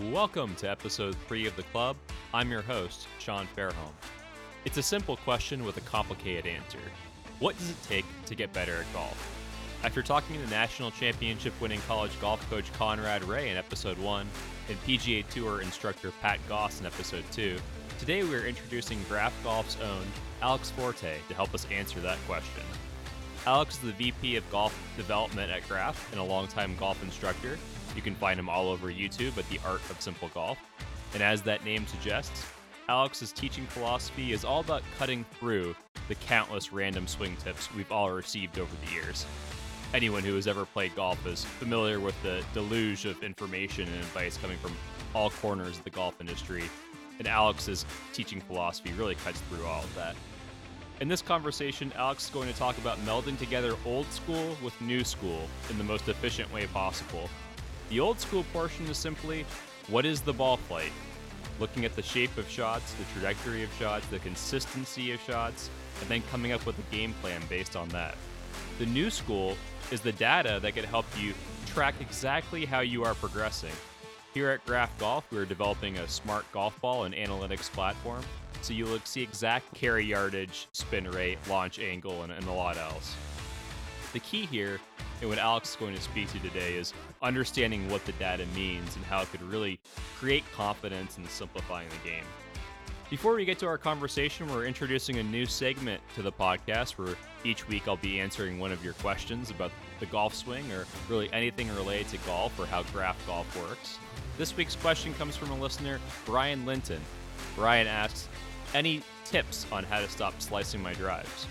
Welcome to episode 3 of The Club. I'm your host, Sean Fairholm. It's a simple question with a complicated answer. What does it take to get better at golf? After talking to national championship winning college golf coach Conrad Ray in episode 1 and PGA Tour instructor Pat Goss in episode 2, today we are introducing Graff Golf's own Alex Fortey to help us answer that question. Alex is the VP of Golf Development at Graff and a longtime golf instructor you can find him all over YouTube at The Art of Simple Golf. And as that name suggests, Alex's teaching philosophy is all about cutting through the countless random swing tips we've all received over the years. Anyone who has ever played golf is familiar with the deluge of information and advice coming from all corners of the golf industry, and Alex's teaching philosophy really cuts through all of that. In this conversation, Alex is going to talk about melding together old school with new school in the most efficient way possible the old school portion is simply what is the ball flight? Looking at the shape of shots, the trajectory of shots, the consistency of shots, and then coming up with a game plan based on that. The new school is the data that can help you track exactly how you are progressing. Here at Graff Golf, we're developing a smart golf ball and analytics platform, so you'll see exact carry yardage, spin rate, launch angle, and, and a lot else. The key here, and what Alex is going to speak to today, is understanding what the data means and how it could really create confidence in simplifying the game. Before we get to our conversation, we're introducing a new segment to the podcast where each week I'll be answering one of your questions about the golf swing or really anything related to golf or how Graff golf works. This week's question comes from a listener, Brian Linton. Brian asks, Any tips on how to stop slicing my drives?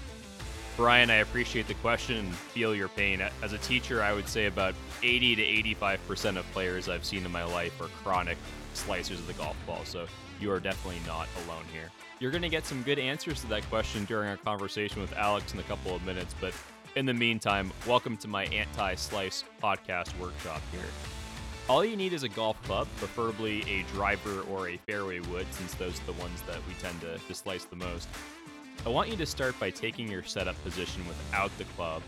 Brian, I appreciate the question and feel your pain. As a teacher, I would say about 80 to 85% of players I've seen in my life are chronic slicers of the golf ball, so you are definitely not alone here. You're going to get some good answers to that question during our conversation with Alex in a couple of minutes, but in the meantime, welcome to my anti slice podcast workshop here. All you need is a golf club, preferably a driver or a fairway wood, since those are the ones that we tend to, to slice the most. I want you to start by taking your setup position without the club.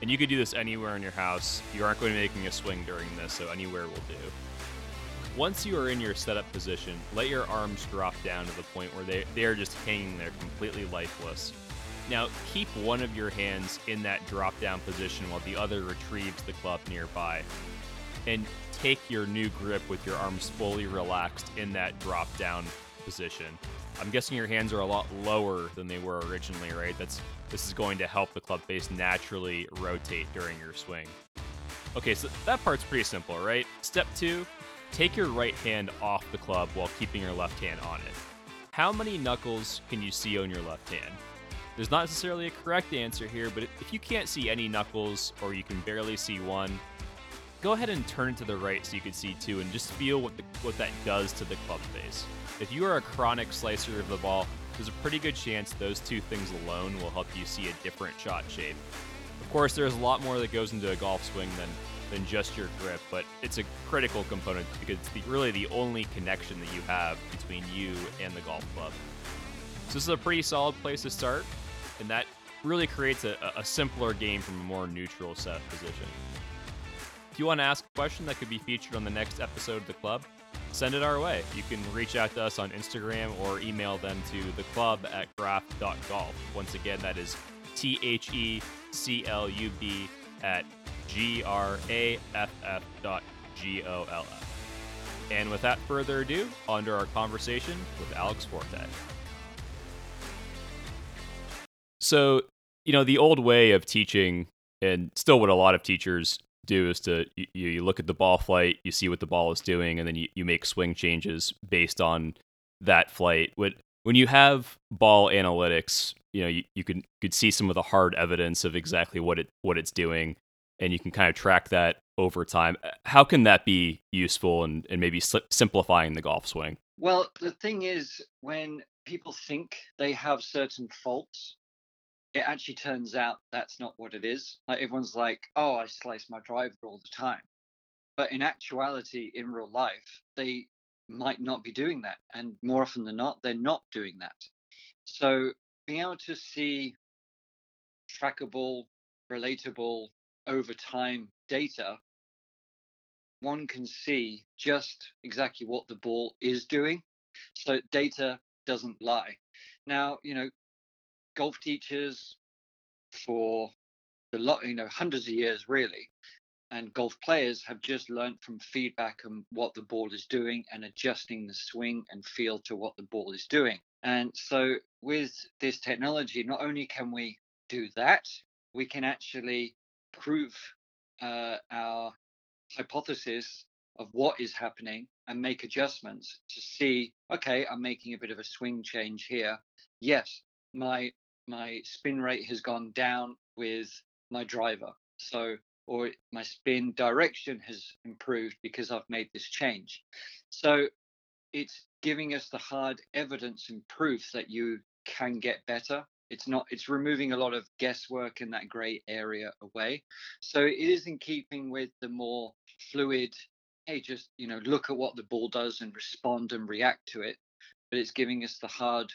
And you could do this anywhere in your house. You aren't going to be making a swing during this, so anywhere will do. Once you are in your setup position, let your arms drop down to the point where they, they are just hanging there completely lifeless. Now, keep one of your hands in that drop down position while the other retrieves the club nearby. And take your new grip with your arms fully relaxed in that drop down position. I'm guessing your hands are a lot lower than they were originally, right? That's this is going to help the club face naturally rotate during your swing. Okay, so that part's pretty simple, right? Step two, take your right hand off the club while keeping your left hand on it. How many knuckles can you see on your left hand? There's not necessarily a correct answer here, but if you can't see any knuckles or you can barely see one, go ahead and turn it to the right so you can see too, and just feel what the, what that does to the club face. If you are a chronic slicer of the ball, there's a pretty good chance those two things alone will help you see a different shot shape. Of course, there's a lot more that goes into a golf swing than than just your grip, but it's a critical component because it's the, really the only connection that you have between you and the golf club. So this is a pretty solid place to start, and that really creates a, a simpler game from a more neutral set position. If you want to ask a question that could be featured on the next episode of the club, send it our way. You can reach out to us on Instagram or email them to the club at graff.golf. Once again, that is T H E C L U B at G R A F F dot G O L F. And without further ado, on to our conversation with Alex Fortey. So, you know, the old way of teaching, and still what a lot of teachers do is to you, you look at the ball flight, you see what the ball is doing, and then you, you make swing changes based on that flight. When when you have ball analytics, you know you, you can could see some of the hard evidence of exactly what it what it's doing, and you can kind of track that over time. Uh, how can that be useful and, and maybe simplifying the golf swing? Well, the thing is, when people think they have certain faults it actually turns out that's not what it is. Like everyone's like, oh, I slice my driver all the time. But in actuality, in real life, they might not be doing that. And more often than not, they're not doing that. So being able to see trackable, relatable, over time data one can see just exactly what the ball is doing. So data doesn't lie. Now, you know, golf teachers for the lot, you know, hundreds of years really, and golf players have just learned from feedback and what the ball is doing and adjusting the swing and feel to what the ball is doing. And so with this technology, not only can we do that, we can actually prove uh, our hypothesis of what is happening and make adjustments to see okay i'm making a bit of a swing change here yes my my spin rate has gone down with my driver. So or my spin direction has improved because i've made this change. So it's giving us the hard evidence and proof that you can get better. It's not it's removing a lot of guesswork in that gray area away. So it is in keeping with the more fluid hey just you know look at what the ball does and respond and react to it but it's giving us the hard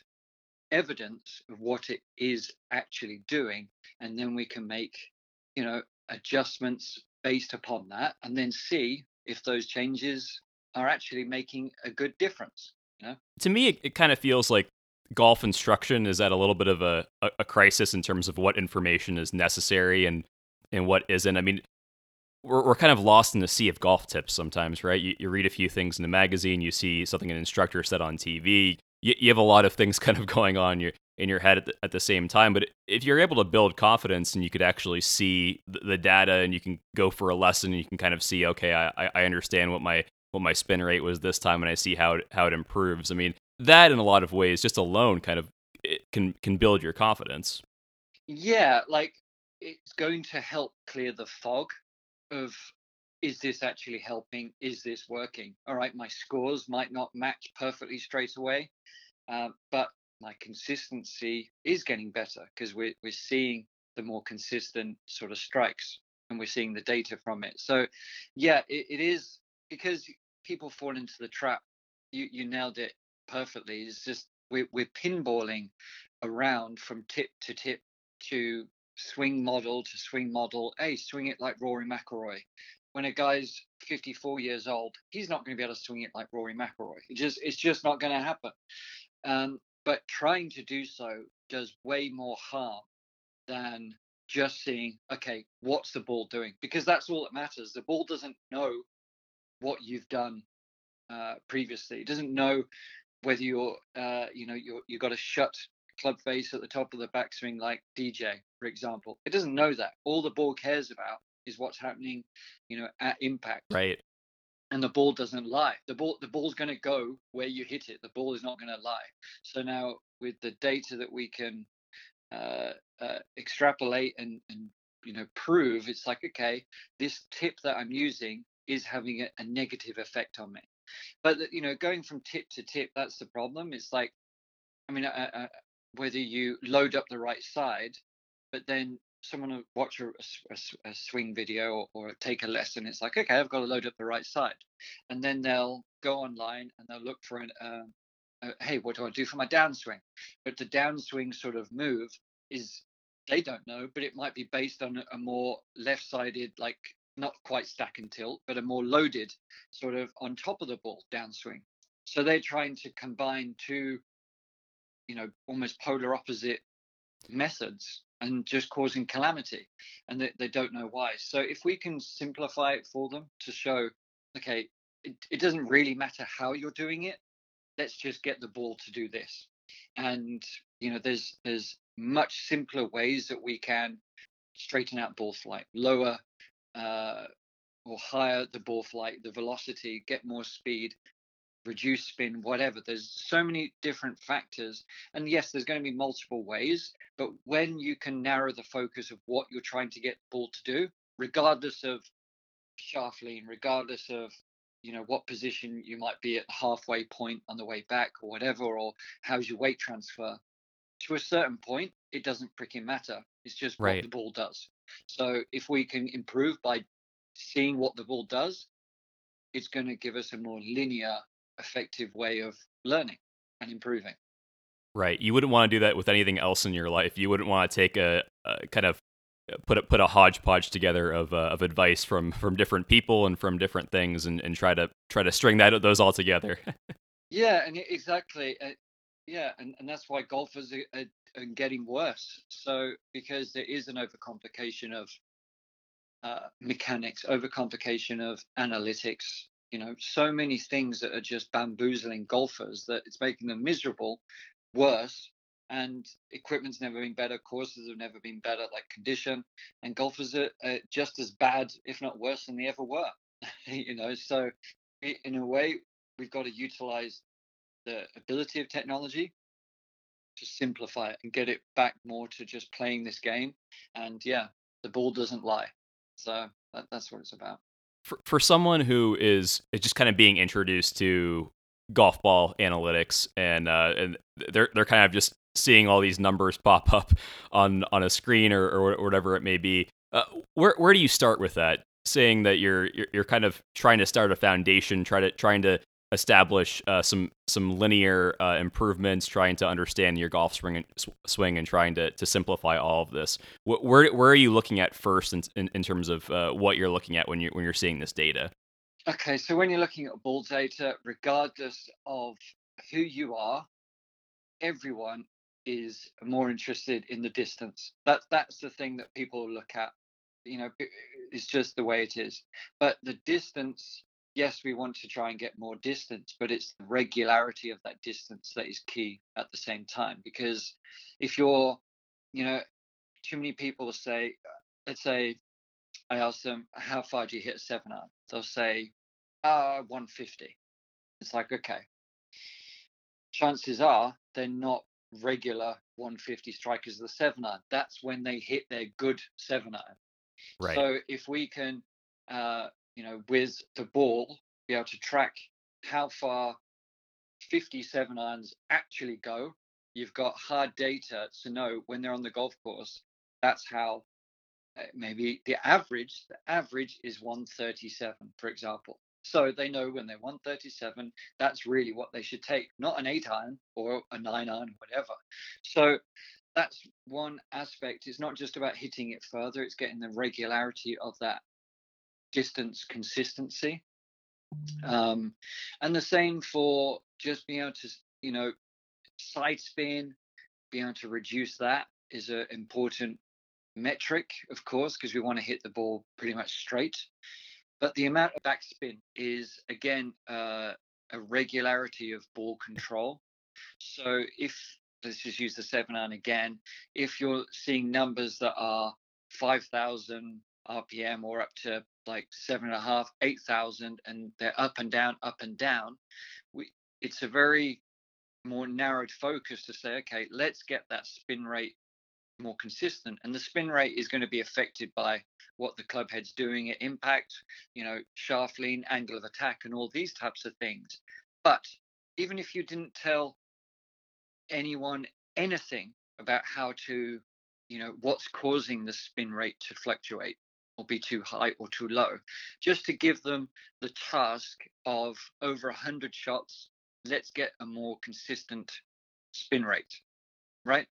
evidence of what it is actually doing and then we can make you know adjustments based upon that and then see if those changes are actually making a good difference you know? To me it, it kind of feels like golf instruction is at a little bit of a, a, a crisis in terms of what information is necessary and and what isn't. I mean we're, we're kind of lost in the sea of golf tips sometimes right? You, you read a few things in the magazine you see something an instructor said on tv you, you have a lot of things kind of going on in your, in your head at the, at the same time. But if you're able to build confidence and you could actually see the, the data and you can go for a lesson and you can kind of see, okay, I, I understand what my what my spin rate was this time and I see how it, how it improves. I mean, that in a lot of ways, just alone, kind of can can build your confidence. Yeah, like it's going to help clear the fog of is this actually helping? Is this working? All right, my scores might not match perfectly straight away, uh, but my consistency is getting better because we're, we're seeing the more consistent sort of strikes and we're seeing the data from it. So, yeah, it, it is because people fall into the trap. You, you nailed it perfectly. It's just we're, we're pinballing around from tip to tip to swing model to swing model. Hey, swing it like Rory McIlroy. When a guy's 54 years old, he's not going to be able to swing it like Rory McIlroy. It just it's just not going to happen. Um, but trying to do so does way more harm than just seeing, okay, what's the ball doing? Because that's all that matters. The ball doesn't know what you've done uh, previously. It doesn't know whether you're, uh, you know, you're, you got a shut club face at the top of the backswing like DJ, for example. It doesn't know that. All the ball cares about is what's happening, you know, at impact. Right and the ball doesn't lie. The ball the ball's going to go where you hit it. The ball is not going to lie. So now with the data that we can uh, uh, extrapolate and, and you know prove, it's like okay, this tip that I'm using is having a, a negative effect on me. But you know, going from tip to tip, that's the problem. It's like, I mean, uh, uh whether you load up the right side, but then someone will watch a, a, a swing video or, or, take a lesson, it's like, okay, I've got to load up the right side. And then they'll go online and they'll look for an, uh, hey, what do I do for my downswing? But the downswing sort of move is, they don't know, but it might be based on a more left sided, like not quite stack and tilt, but a more loaded sort of on top of the ball downswing. So they're trying to combine two, you know, almost polar opposite methods and just causing calamity and they, they don't know why. So if we can simplify it for them to show okay it, it doesn't really matter how you're doing it let's just get the ball to do this. And you know there's there's much simpler ways that we can straighten out ball flight. Lower uh, or higher the ball flight the velocity get more speed reduce spin, whatever. There's so many different factors. And yes, there's going to be multiple ways, but when you can narrow the focus of what you're trying to get the ball to do, regardless of shaft lean, regardless of you know what position you might be at the halfway point on the way back or whatever, or how's your weight transfer, to a certain point, it doesn't freaking matter. It's just right. what the ball does. So if we can improve by seeing what the ball does, it's going to give us a more linear effective way of learning and improving. Right. You wouldn't want to do that with anything else in your life. You wouldn't want to take a, a kind of put a, put a hodgepodge together of uh, of advice from from different people and from different things and, and try to try to string that those all together. yeah, and exactly. Uh, yeah, and, and that's why golfers are, are, are, getting worse. So because there is an overcomplication of uh, mechanics, overcomplication of analytics. You know, so many things that are just bamboozling golfers that it's making them miserable, worse, and equipment's never been better, courses have never been better, like condition, and golfers are, are just as bad, if not worse, than they ever were. you know, so in a way, we've got to utilize the ability of technology to simplify it and get it back more to just playing this game. And yeah, the ball doesn't lie. So that, that's what it's about. For, for someone who is, just kind of being introduced to golf ball analytics and uh, and they're they're kind of just seeing all these numbers pop up on on a screen or, or whatever it may be. Uh, where where do you start with that? Saying that you're, you're you're kind of trying to start a foundation, try to trying to establish uh, some some linear uh, improvements, trying to understand your golf swing and, swing, and trying to, to simplify all of this. Where where are you looking at first in in, in terms of uh, what you're looking at when you when you're seeing this data? Okay, so when you're looking at ball data, regardless of who you are, everyone is more interested in the distance. That that's the thing that people look at. You know, it's just the way it is. But the distance, yes, we want to try and get more distance, but it's the regularity of that distance that is key at the same time. Because if you're, you know, too many people say, let's say, I ask them, how far do you hit a seven iron? They'll say, uh, 150. It's like, okay. Chances are they're not regular 150 strikers of the seven iron. That's when they hit their good seven iron. Right. So if we can, uh, you know, with the ball, be able to track how far 57 irons actually go, you've got hard data to know when they're on the golf course. That's how uh, maybe the average, the average is 137, for example. So they know when they're 137, that's really what they should take, not an eight iron or a nine iron, whatever. So that's one aspect. It's not just about hitting it further, it's getting the regularity of that distance consistency. Um, and the same for just being able to, you know, side spin, being able to reduce that is an important metric, of course, because we want to hit the ball pretty much straight. But the amount of backspin is again uh, a regularity of ball control. So if let's just use the seven iron again, if you're seeing numbers that are 5,000 RPM or up to like seven and a half, eight thousand, and they're up and down, up and down, we, it's a very more narrowed focus to say, okay, let's get that spin rate more consistent. And the spin rate is going to be affected by what the club head's doing at impact, you know, shaft lean, angle of attack, and all these types of things. But even if you didn't tell anyone anything about how to, you know, what's causing the spin rate to fluctuate be too high or too low, just to give them the task of over 100 shots, let's get a more consistent spin rate, right?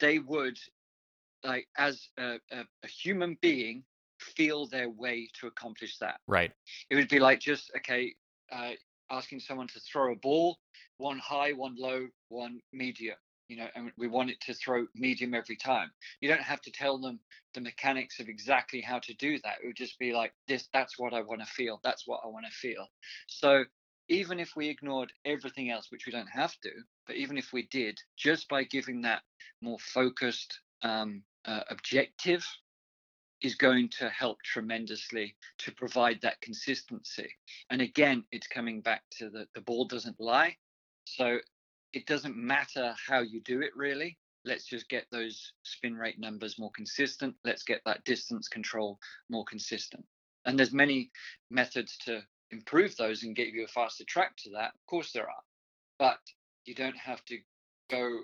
They would like as a, a, a human being feel their way to accomplish that. Right. It would be like just okay, uh, asking someone to throw a ball, one high, one low, one medium. You know, and we want it to throw medium every time. You don't have to tell them the mechanics of exactly how to do that. It would just be like this. That's what I want to feel. That's what I want to feel. So even if we ignored everything else, which we don't have to, but even if we did, just by giving that more focused um, uh, objective is going to help tremendously to provide that consistency. And again, it's coming back to the, the ball doesn't lie. So it doesn't matter how you do it really. Let's just get those spin rate numbers more consistent. Let's get that distance control more consistent. And there's many methods to improve those and get you a faster track to that. Of course there are. But you don't have to go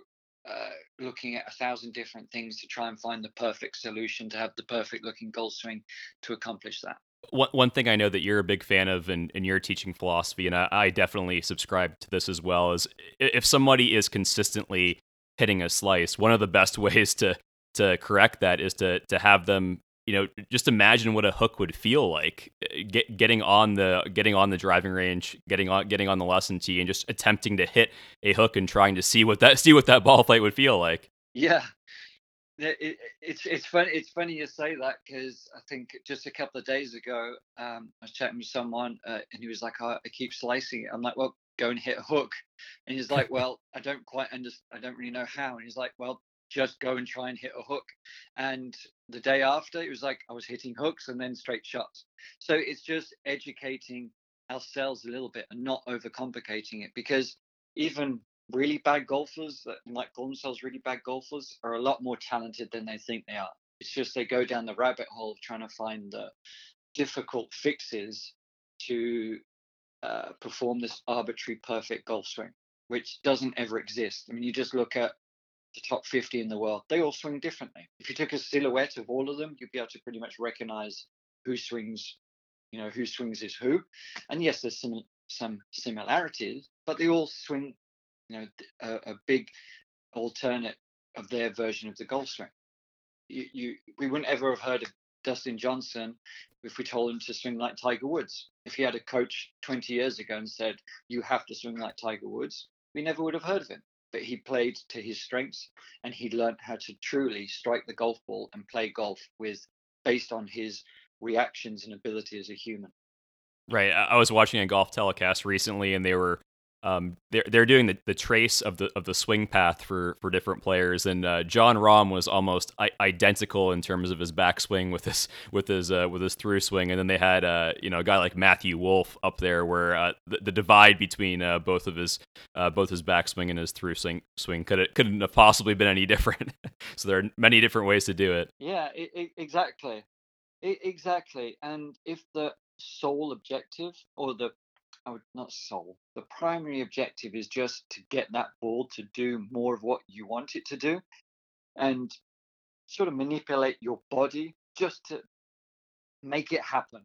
uh, looking at a thousand different things to try and find the perfect solution to have the perfect looking golf swing to accomplish that. One, one thing I know that you're a big fan of in, in your teaching philosophy, and I, I definitely subscribe to this as well, is if somebody is consistently hitting a slice, one of the best ways to to correct that is to to have them you know just imagine what a hook would feel like eh, get, getting on the getting on the driving range getting on getting on the lesson tee and just attempting to hit a hook and trying to see what that see what that ball flight would feel like. Yeah it, it, it's it's funny it's funny you say that because I think just a couple of days ago um, I was chatting with someone uh, and he was like oh, I keep slicing it I'm like well go and hit a hook and he's like well I don't quite understand I don't really know how and he's like well just go and try and hit a hook. And the day after, it was like I was hitting hooks and then straight shots. So it's just educating ourselves a little bit and not overcomplicating it because even really bad golfers that might call themselves really bad golfers are a lot more talented than they think they are. It's just they go down the rabbit hole trying to find the difficult fixes to uh, perform this arbitrary perfect golf swing, which doesn't ever exist. I mean, you just look at the top 50 in the world, they all swing differently. If you took a silhouette of all of them, you'd be able to pretty much recognize who swings, you know, who swings is who. And yes, there's some some similarities, but they all swing, you know, a, a big alternate of their version of the golf swing. You, you, we wouldn't ever have heard of Dustin Johnson if we told him to swing like Tiger Woods. If he had a coach 20 years ago and said, you have to swing like Tiger Woods, we never would have heard of him but he played to his strengths and he learned how to truly strike the golf ball and play golf with based on his reactions and ability as a human. Right. I was watching a golf telecast recently and they were um, they're they're doing the, the trace of the of the swing path for for different players, and uh, Jon Rahm was almost I- identical in terms of his backswing with his with his uh, with his through swing, and then they had uh, you know a guy like Matthew Wolff up there where uh, the, the divide between uh, both of his uh, both his backswing and his through swing swing could it couldn't have possibly been any different. so there are many different ways to do it. Yeah, it, it, exactly, it, exactly, and if the sole objective or the I would not soul. The primary objective is just to get that ball to do more of what you want it to do and sort of manipulate your body just to make it happen.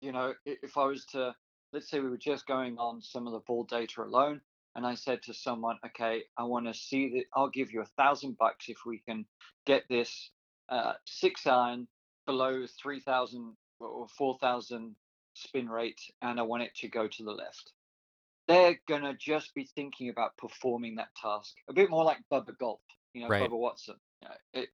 You know, if I was to, let's say we were just going on some of the ball data alone, and I said to someone, okay, I want to see that I'll give you a thousand bucks if we can get this uh, six iron below 3,000 or 4,000 spin rate and I want it to go to the left. They're gonna just be thinking about performing that task a bit more like Bubba Golf, you know, right. Bubba Watson. You know, it,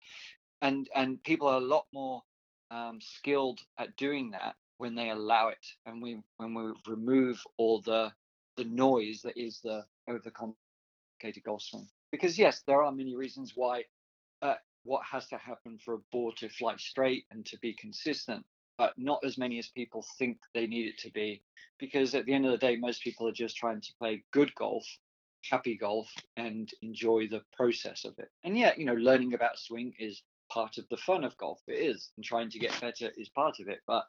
and and people are a lot more um, skilled at doing that when they allow it, and we when we remove all the the noise that is the overcomplicated golf swing. Because yes, there are many reasons why uh, what has to happen for a ball to fly straight and to be consistent but not as many as people think they need it to be. Because at the end of the day, most people are just trying to play good golf, happy golf, and enjoy the process of it. And yeah, you know, learning about swing is part of the fun of golf. It is, and trying to get better is part of it. But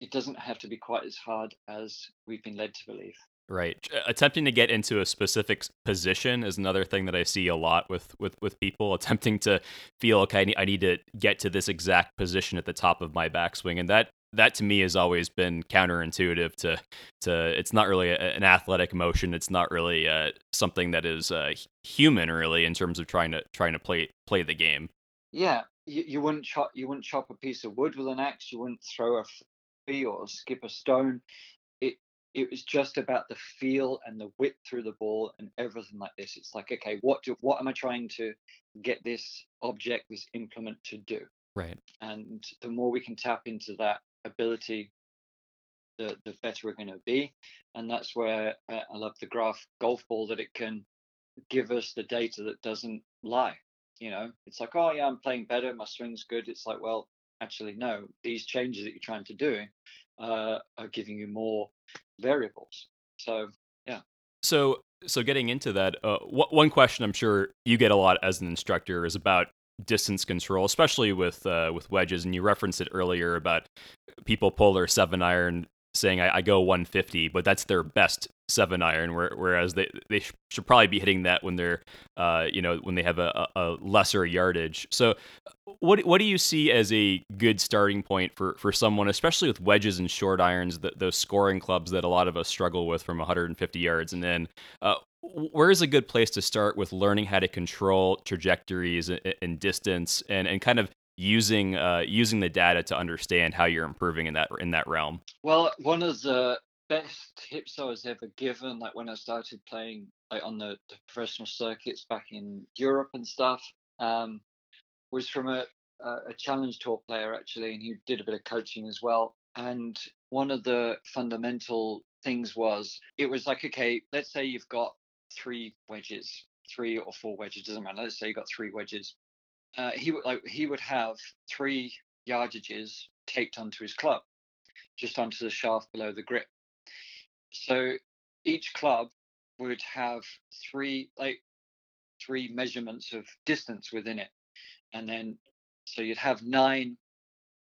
it doesn't have to be quite as hard as we've been led to believe. Right. Attempting to get into a specific position is another thing that I see a lot with with with people attempting to feel okay. I need, to get to this exact position at the top of my backswing, and that that to me has always been counterintuitive to to it's not really a, an athletic motion it's not really uh, something that is uh, human really in terms of trying to trying to play play the game yeah you, you wouldn't chop you wouldn't chop a piece of wood with an axe you wouldn't throw a fee or skip a stone it was just about the feel and the width through the ball and everything like this. It's like, okay, what do what am I trying to get this object, this implement to do? Right. And the more we can tap into that ability, the the better we're going to be. And that's where uh, I love the Graff golf ball that it can give us the data that doesn't lie. You know, it's like, oh yeah, I'm playing better, my swing's good. It's like, well, actually, no, these changes that you're trying to do uh, are giving you more variables. So yeah. So so getting into that, uh, wh- one question I'm sure you get a lot as an instructor is about distance control, especially with uh, with wedges. And you referenced it earlier about people pull their seven iron saying I, I go 150, but that's their best seven iron. whereas they they should probably be hitting that when they're uh, you know when they have a, a lesser yardage. So what what do you see as a good starting point for for someone, especially with wedges and short irons, the, those scoring clubs that a lot of us struggle with from 150 yards? And then uh, where is a good place to start with learning how to control trajectories and, distance and, and kind of using uh, using the data to understand how you're improving in that in that realm? Well, one of the best tips I was ever given, like when I started playing like on the, the professional circuits back in Europe and stuff, um, was from a, a challenge tour player actually, and he did a bit of coaching as well. And one of the fundamental things was it was like, okay, let's say you've got three wedges, three or four wedges, doesn't matter. Let's say you got three wedges. Uh, he would like he would have three yardages taped onto his club, just onto the shaft below the grip. So each club would have three like three measurements of distance within it, and then so you'd have nine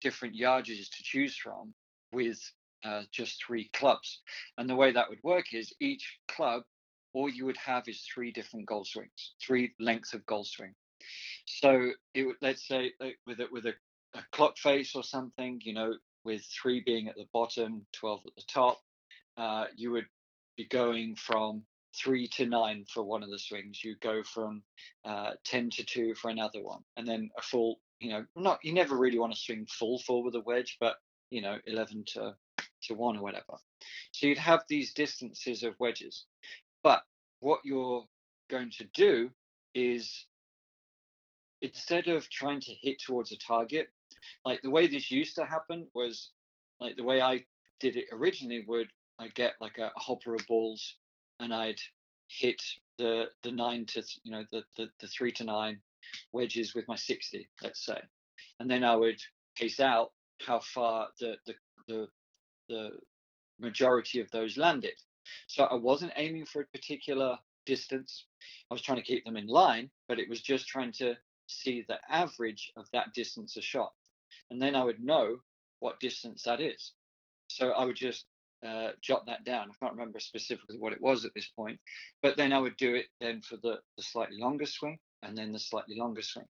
different yardages to choose from with uh, just three clubs. And the way that would work is each club all you would have is three different goal swings, three lengths of goal swing. So it would, let's say with it with a, a clock face or something, you know, with three being at the bottom, 12 at the top, uh, you would be going from three to nine for one of the swings. You go from uh, 10 to two for another one. And then a full, you know, not, you never really want to swing full four with a wedge, but, you know, 11 to, to one or whatever. So you'd have these distances of wedges. But what you're going to do is instead of trying to hit towards a target, like the way this used to happen was like the way I did it originally would I get like a hopper of balls and I'd hit the the nine to you know the, the the three to nine wedges with my 60 let's say and then I would pace out how far the the the, the majority of those landed so I wasn't aiming for a particular distance. I was trying to keep them in line, but it was just trying to see the average of that distance a shot. And then I would know what distance that is. So I would just uh, jot that down. I can't remember specifically what it was at this point, but then I would do it then for the, the slightly longer swing and then the slightly longer swing.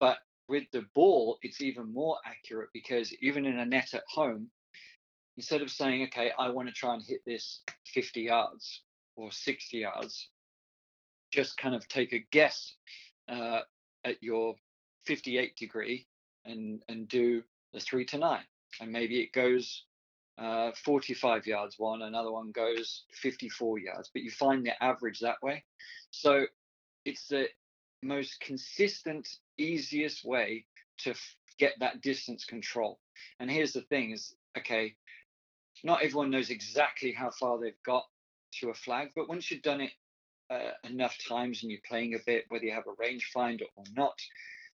But with the ball, it's even more accurate because even in a net at home, instead of saying, okay, I want to try and hit this 50 yards or 60 yards, just kind of take a guess uh, at your 58 degree and, and do the three to nine. And maybe it goes uh, 45 yards one, another one goes 54 yards, but you find the average that way. So it's the most consistent, easiest way to f- get that distance control. And here's the thing is, okay, not everyone knows exactly how far they've got to a flag, but once you've done it uh, enough times and you're playing a bit, whether you have a rangefinder or not,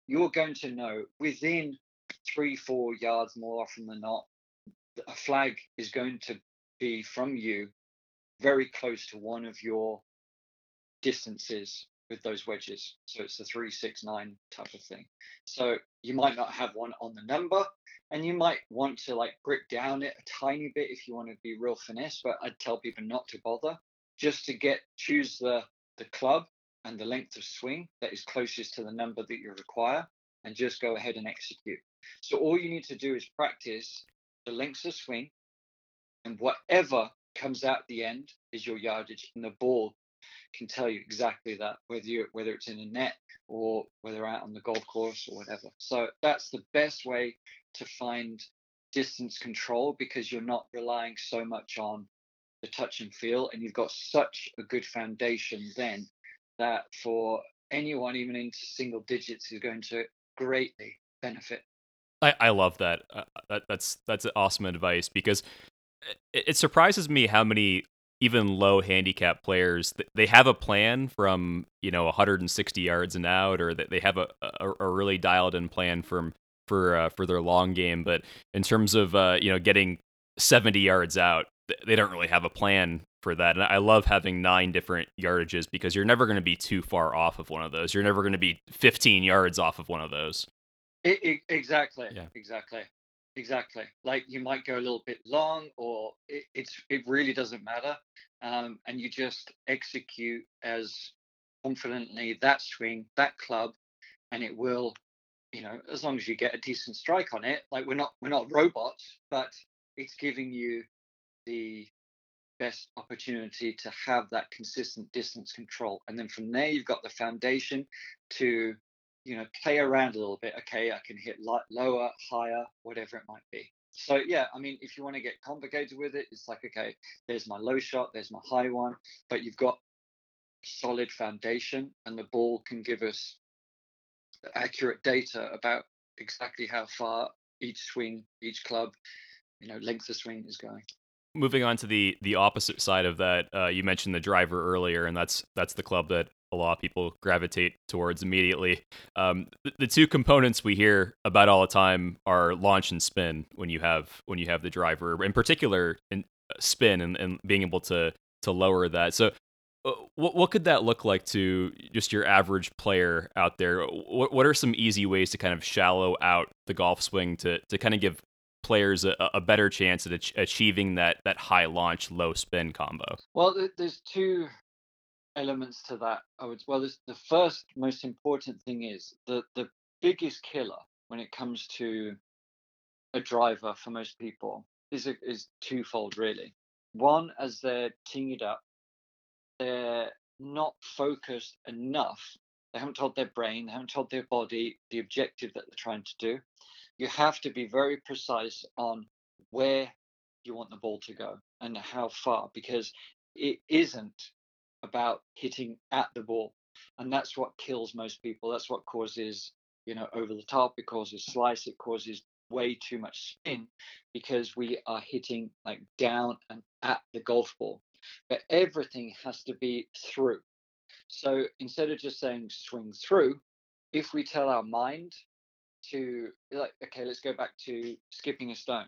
you're going to know within three, four yards more often than not, a flag is going to be from you very close to one of your distances with those wedges. So it's the three, six, nine type of thing. So you might not have one on the number, and you might want to like brick down it a tiny bit if you want to be real finesse. But I'd tell people not to bother, just to get choose the the club and the length of swing that is closest to the number that you require, and just go ahead and execute. So all you need to do is practice the lengths of swing, and whatever comes out the end is your yardage, and the ball can tell you exactly that, whether you whether it's in a net or whether out on the golf course or whatever. So that's the best way to find distance control because you're not relying so much on the touch and feel, and you've got such a good foundation then that for anyone even into single digits is going to greatly benefit. I, I love that. Uh, that that's that's awesome advice because it, it surprises me how many even low handicap players they have a plan from you know 160 yards and out or that they have a, a, a, really dialed in plan from for uh, for their long game but in terms of uh, you know getting 70 yards out they don't really have a plan for that and i love having nine different yardages because you're never going to be too far off of one of those. You're never going to be 15 yards off of one of those. It, it, exactly yeah. exactly exactly. Like you might go a little bit long or it, it's it really doesn't matter um, and you just execute as confidently that swing that club and it will you know as long as you get a decent strike on it. Like we're not we're not robots but it's giving you the best opportunity to have that consistent distance control. And then from there, you've got the foundation to, you know, play around a little bit. Okay, I can hit light, lower, higher, whatever it might be. So yeah, I mean, if you want to get complicated with it, it's like okay, there's my low shot, there's my high one, but you've got solid foundation, and the ball can give us accurate data about exactly how far each swing, each club, you know, length of swing is going. Moving on to the the opposite side of that, uh, you mentioned the driver earlier, and that's that's the club that a lot of people gravitate towards immediately. Um, the, the, two components we hear about all the time are launch and spin. When you have when you have the driver, in particular, in uh, spin and, and being able to to lower that. So, uh, what what could that look like to just your average player out there? What what are some easy ways to kind of shallow out the golf swing to to kind of give players a, a better chance at ach- achieving that that high launch low spin combo? Well, there's two elements to that. I would well, the first most important thing is the the biggest killer when it comes to a driver for most people is a, is twofold really. One, as they're teeing it up, they're not focused enough. They haven't told their brain, they haven't told their body the objective that they're trying to do you have to be very precise on where you want the ball to go and how far because it isn't about hitting at the ball and that's what kills most people. That's what causes you know over the top it causes slice it causes way too much spin because we are hitting like down and at the golf ball. But everything has to be through. So instead of just saying swing through if we tell our mind to like okay let's go back to skipping a stone.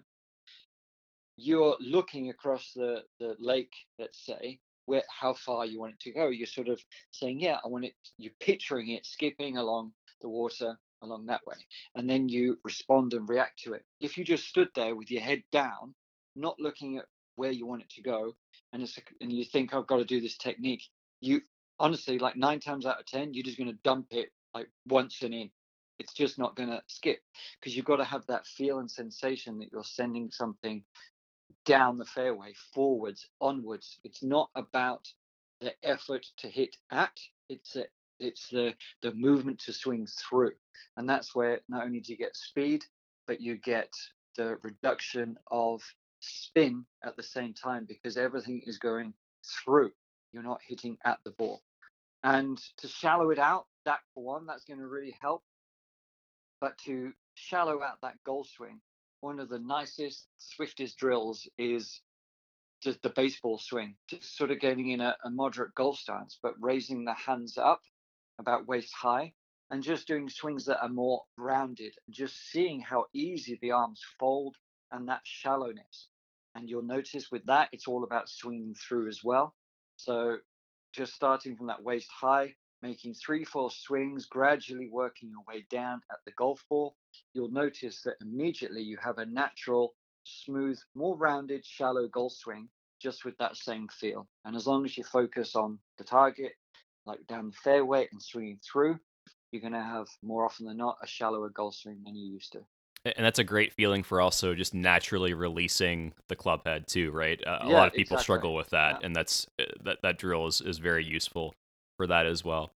You're looking across the the lake let's say where how far you want it to go. You're sort of saying yeah i want it you're picturing it skipping along the water along that way and then you respond and react to it. If you just stood there with your head down not looking at where you want it to go and it's and you think i've got to do this technique you honestly like nine times out of ten you're just going to dump it like once and in it's just not going to skip because you've got to have that feel and sensation that you're sending something down the fairway, forwards, onwards. It's not about the effort to hit at. It's a, it's the the movement to swing through, and that's where not only do you get speed, but you get the reduction of spin at the same time because everything is going through. You're not hitting at the ball. And to shallow it out, that for one, that's going to really help. But to shallow out that golf swing, one of the nicest, swiftest drills is just the baseball swing, just sort of getting in a, a moderate golf stance, but raising the hands up about waist high and just doing swings that are more rounded just seeing how easy the arms fold and that shallowness. And you'll notice with that, it's all about swinging through as well. So just starting from that waist high, making three, four swings, gradually working your way down at the golf ball, you'll notice that immediately you have a natural, smooth, more rounded, shallow golf swing just with that same feel. And as long as you focus on the target, like down the fairway and swinging through, you're going to have more often than not a shallower golf swing than you used to. And that's a great feeling for also just naturally releasing the club head too, right? Uh, yeah, a lot of people exactly. struggle with that, yeah. and that's uh, that that drill is, is very useful for that as well.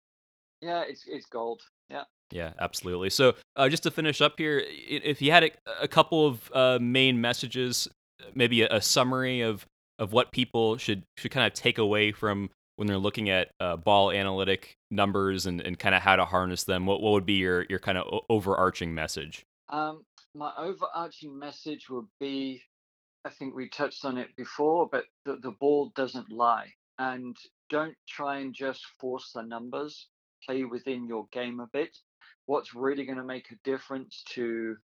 Yeah, it's it's gold. Yeah. Yeah, absolutely. So, uh, just to finish up here, if you had a, a couple of uh, main messages, maybe a, a, summary of of what people should should kind of take away from when they're looking at uh, ball analytic numbers and, and kind of how to harness them, what what would be your your kind of overarching message? Um, my overarching message would be, I think we touched on it before, but the, the ball doesn't lie, and don't try and just force the numbers play within your game a bit. What's really going to make a difference to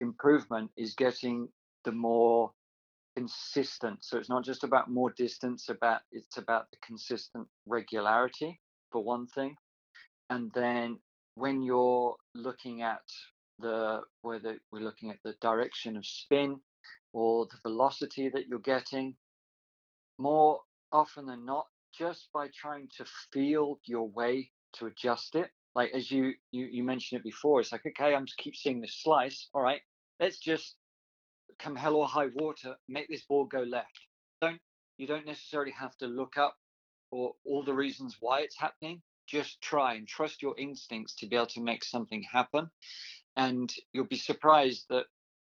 improvement is getting the more consistent. So it's not just about more distance, about it's about the consistent regularity for one thing. And then when you're looking at the whether we're looking at the direction of spin or the velocity that you're getting, more often than not, just by trying to feel your way to adjust it. Like as you you you mentioned it before, it's like okay, I'm just keep seeing this slice. All right, let's just come hell or high water, make this ball go left. Don't You don't necessarily have to look up or all the reasons why it's happening. Just try and trust your instincts to be able to make something happen. And you'll be surprised that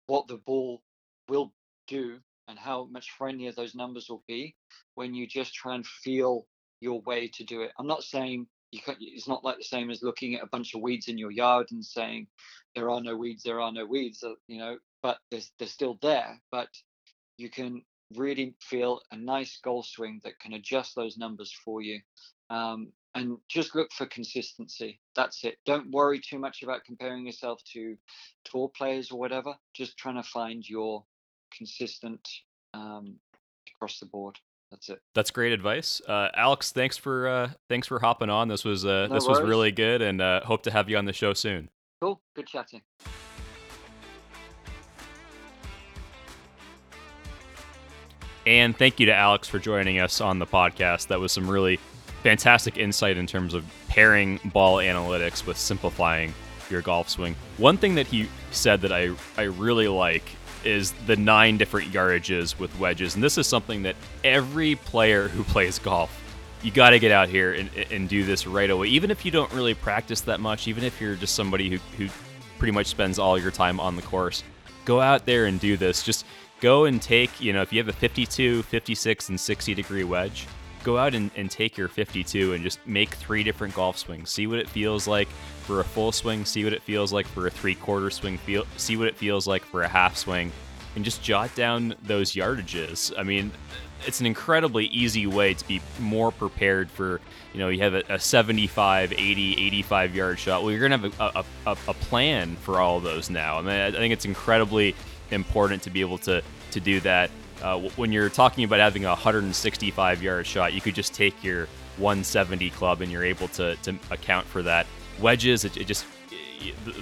what the ball will do and how much friendlier those numbers will be when you just try and feel your way to do it. I'm not saying you can't, it's not like the same as looking at a bunch of weeds in your yard and saying there are no weeds, there are no weeds, uh, you know, but there's they're still there. But you can really feel a nice golf swing that can adjust those numbers for you. Um, and just look for consistency. That's it. Don't worry too much about comparing yourself to tour players or whatever. Just trying to find your consistent um, across the board. That's it. That's great advice, uh, Alex. Thanks for uh, thanks for hopping on. This was uh, no this worries. was really good, and uh, hope to have you on the show soon. Cool. Good chatting. And thank you to Alex for joining us on the podcast. That was some really fantastic insight in terms of pairing ball analytics with simplifying your golf swing. One thing that he said that I, I really like is the nine different yardages with wedges. And this is something that every player who plays golf, you got to get out here and, and do this right away. Even if you don't really practice that much, even if you're just somebody who, who pretty much spends all your time on the course, go out there and do this. Just go and take, you know, if you have a 52, 56, and 60 degree wedge, go out and, and take your 52 and just make three different golf swings. See what it feels like for a full swing, see what it feels like for a three quarter swing, feel, see what it feels like for a half swing, and just jot down those yardages. I mean, it's an incredibly easy way to be more prepared for, you know, you have a, a 75, 80, 85 yard shot. Well, you're going to have a, a, a, plan for all those now. I mean, I think it's incredibly important to be able to, to do that. Uh, when you're talking about having a 165 yard shot, you could just take your 170 club and you're able to, to account for that. Wedges, it, it just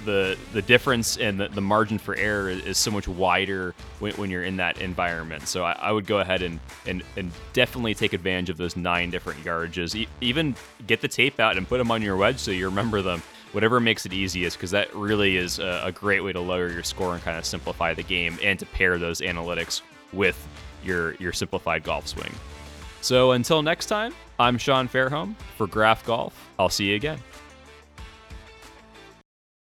the the difference and the, the margin for error is so much wider when, when you're in that environment. So I, I, would go ahead and, and and definitely take advantage of those nine different yardages. E- even get the tape out and put them on your wedge so you remember them. Whatever makes it easiest, because that really is a, a great way to lower your score and kind of simplify the game, and to pair those analytics with your your simplified golf swing. So until next time, I'm Sean Fairholm for Graff Golf. I'll see you again.